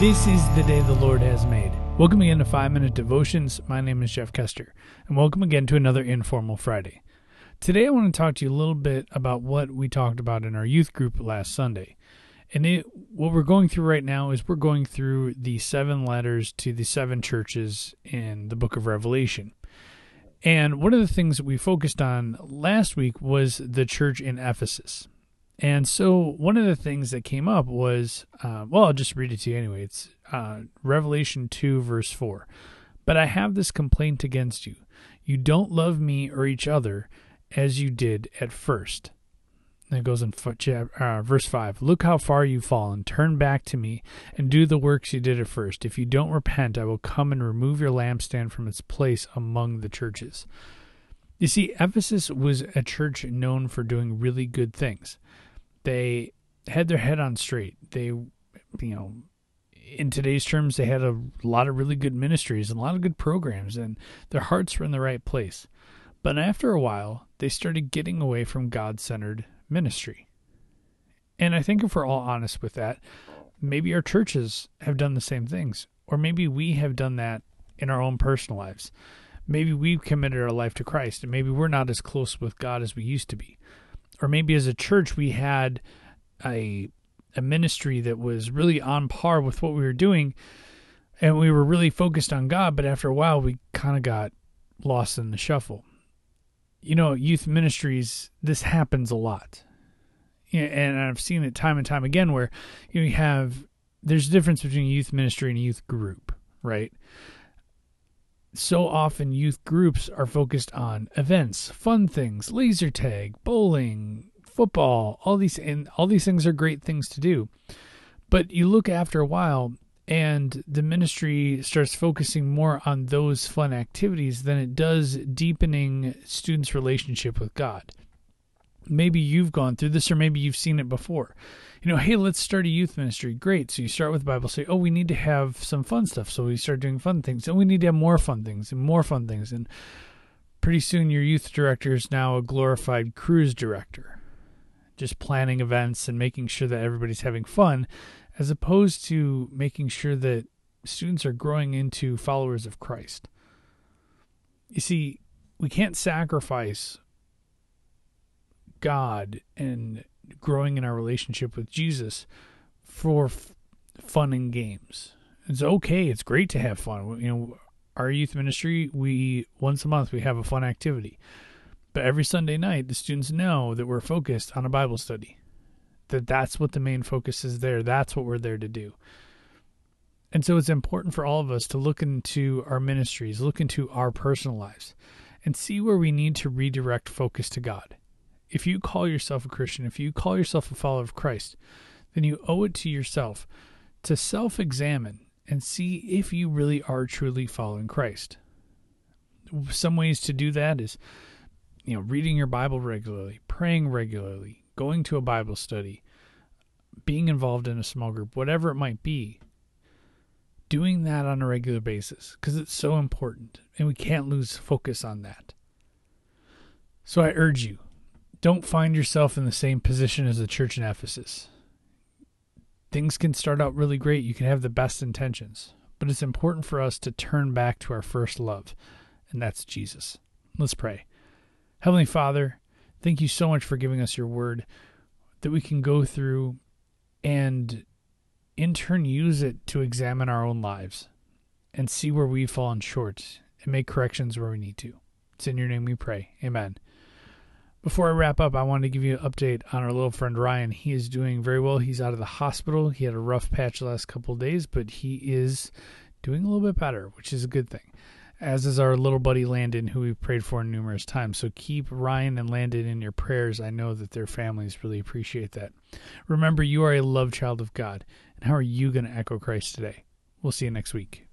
This is the day the Lord has made. Welcome again to 5 Minute Devotions. My name is Jeff Kester, and welcome again to another Informal Friday. Today I want to talk to you a little bit about what we talked about in our youth group last Sunday. And it, what we're going through right now is we're going through the seven letters to the seven churches in the book of Revelation. And one of the things that we focused on last week was the church in Ephesus. And so one of the things that came up was, uh, well, I'll just read it to you anyway. It's uh, Revelation 2, verse 4. But I have this complaint against you. You don't love me or each other as you did at first. And it goes in uh, verse 5 Look how far you've fallen. Turn back to me and do the works you did at first. If you don't repent, I will come and remove your lampstand from its place among the churches. You see, Ephesus was a church known for doing really good things they had their head on straight. They, you know, in today's terms, they had a lot of really good ministries and a lot of good programs, and their hearts were in the right place. But after a while, they started getting away from God centered ministry. And I think if we're all honest with that, maybe our churches have done the same things, or maybe we have done that in our own personal lives. Maybe we've committed our life to Christ, and maybe we're not as close with God as we used to be or maybe as a church we had a a ministry that was really on par with what we were doing and we were really focused on God, but after a while we kind of got lost in the shuffle. You know, youth ministries, this happens a lot. And I've seen it time and time again where you have there's a difference between youth ministry and youth group, right? So often youth groups are focused on events, fun things, laser tag, bowling, football, all these and all these things are great things to do. But you look after a while and the ministry starts focusing more on those fun activities than it does deepening students' relationship with God. Maybe you've gone through this or maybe you've seen it before you know, hey, let's start a youth ministry. Great. So you start with Bible, say, oh, we need to have some fun stuff. So we start doing fun things. And we need to have more fun things and more fun things. And pretty soon your youth director is now a glorified cruise director, just planning events and making sure that everybody's having fun, as opposed to making sure that students are growing into followers of Christ. You see, we can't sacrifice God and growing in our relationship with Jesus for f- fun and games. It's okay. It's great to have fun. You know, our youth ministry, we once a month we have a fun activity. But every Sunday night, the students know that we're focused on a Bible study. That that's what the main focus is there. That's what we're there to do. And so it's important for all of us to look into our ministries, look into our personal lives, and see where we need to redirect focus to God if you call yourself a Christian, if you call yourself a follower of Christ, then you owe it to yourself to self examine and see if you really are truly following Christ. Some ways to do that is, you know, reading your Bible regularly, praying regularly, going to a Bible study, being involved in a small group, whatever it might be. Doing that on a regular basis because it's so important and we can't lose focus on that. So I urge you don't find yourself in the same position as the church in Ephesus. Things can start out really great. You can have the best intentions, but it's important for us to turn back to our first love, and that's Jesus. Let's pray. Heavenly Father, thank you so much for giving us your word that we can go through and in turn use it to examine our own lives and see where we've fallen short and make corrections where we need to. It's in your name we pray. Amen. Before I wrap up, I wanted to give you an update on our little friend Ryan. He is doing very well. He's out of the hospital. He had a rough patch the last couple days, but he is doing a little bit better, which is a good thing. As is our little buddy Landon, who we've prayed for numerous times. So keep Ryan and Landon in your prayers. I know that their families really appreciate that. Remember, you are a loved child of God. And how are you going to echo Christ today? We'll see you next week.